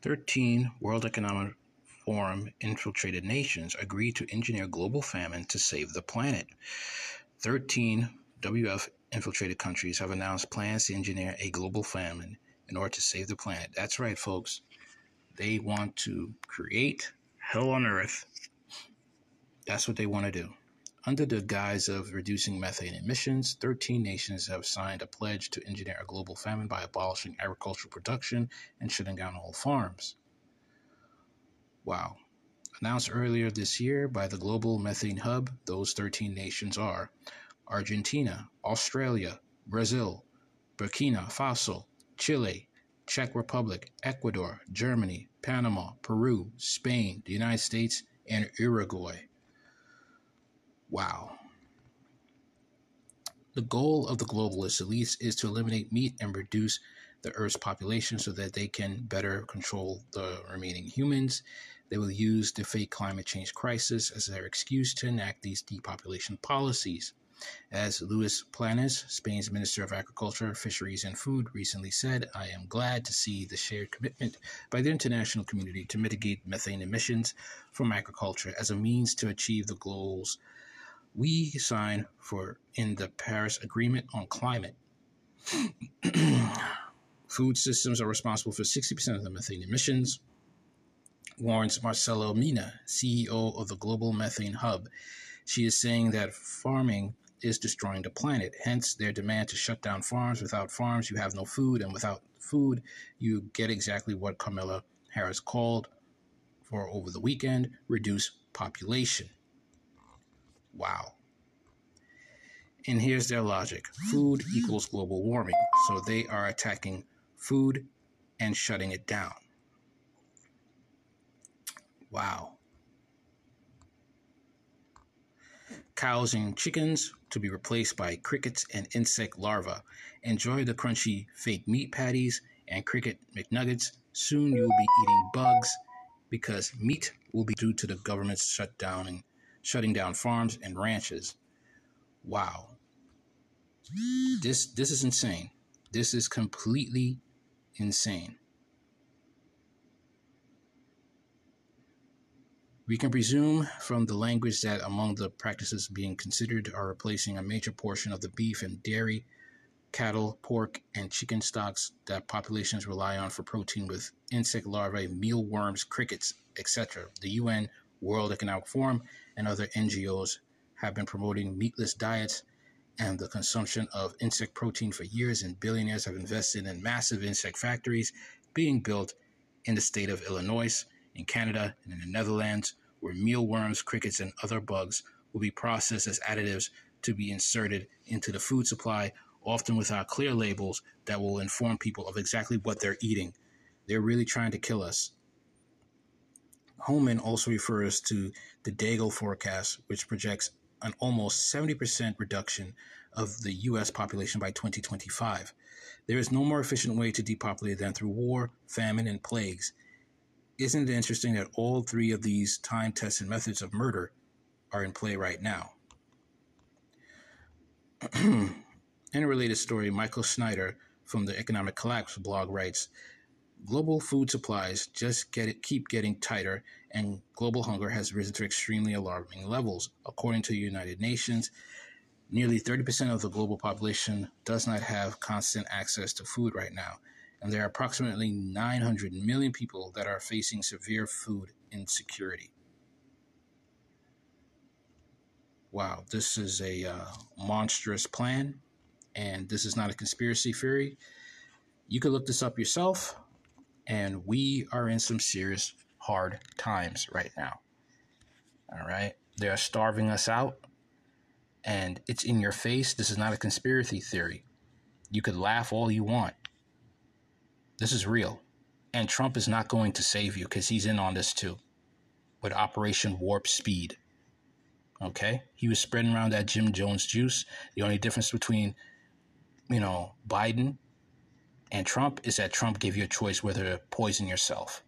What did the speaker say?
13 World Economic Forum infiltrated nations agreed to engineer global famine to save the planet. 13 WEF infiltrated countries have announced plans to engineer a global famine in order to save the planet. That's right, folks. They want to create hell on earth. That's what they want to do. Under the guise of reducing methane emissions, 13 nations have signed a pledge to engineer a global famine by abolishing agricultural production and shutting down all farms. Wow. Announced earlier this year by the Global Methane Hub, those 13 nations are Argentina, Australia, Brazil, Burkina Faso, Chile, Czech Republic, Ecuador, Germany, Panama, Peru, Spain, the United States, and Uruguay. Wow. The goal of the globalist elites is to eliminate meat and reduce the Earth's population so that they can better control the remaining humans. They will use the fake climate change crisis as their excuse to enact these depopulation policies. As Luis Planas, Spain's Minister of Agriculture, Fisheries and Food, recently said, I am glad to see the shared commitment by the international community to mitigate methane emissions from agriculture as a means to achieve the goals we signed for in the Paris Agreement on Climate. Food systems are responsible for 60% of the methane emissions, warns Marcelo Mena, CEO of the Global Methane Hub. She is saying that farming is destroying the planet, hence their demand to shut down farms. Without farms, you have no food, and without food, you get exactly what Kamala Harris called for over the weekend reduce population. Wow. And here's their logic food equals global warming. So they are attacking food and shutting it down. Wow. Cows and chickens to be replaced by crickets and insect larvae. Enjoy the crunchy fake meat patties and cricket McNuggets. Soon you'll be eating bugs because meat will be due to the government's shutdown shutting down farms and ranches. Wow. This this is insane. This is completely insane. We can presume from the language that among the practices being considered are replacing a major portion of the beef and dairy, cattle, pork, and chicken stocks that populations rely on for protein with insect larvae, mealworms, crickets, etc. The UN World Economic Forum and other NGOs have been promoting meatless diets and the consumption of insect protein for years, and billionaires have invested in massive insect factories being built in the state of Illinois, in Canada, and in the Netherlands, where mealworms, crickets, and other bugs will be processed as additives to be inserted into the food supply, often without clear labels that will inform people of exactly what they're eating. They're really trying to kill us. Hohmann also refers to the Deagel forecast, which projects an almost 70% reduction of the U.S. population by 2025. There is no more efficient way to depopulate than through war, famine, and plagues. Isn't it interesting that all three of these time tested methods of murder are in play right now? in a related story, Michael Snyder from the Economic Collapse blog writes Global food supplies just get it, keep getting tighter, and global hunger has risen to extremely alarming levels. According to the United Nations, nearly 30% of the global population does not have constant access to food right now, and there are approximately 900 million people that are facing severe food insecurity. Wow, this is a uh, monstrous plan, and this is not a conspiracy theory. You can look this up yourself and we are in some serious hard times right now. All right. They are starving us out, and it's in your face. This is not a conspiracy theory. You could laugh all you want. This is real. And Trump is not going to save you because he's in on this too with Operation Warp Speed. Okay? He was spreading around that Jim Jones juice. The only difference between, you know, Biden and Trump is that Trump gave you a choice whether to poison yourself.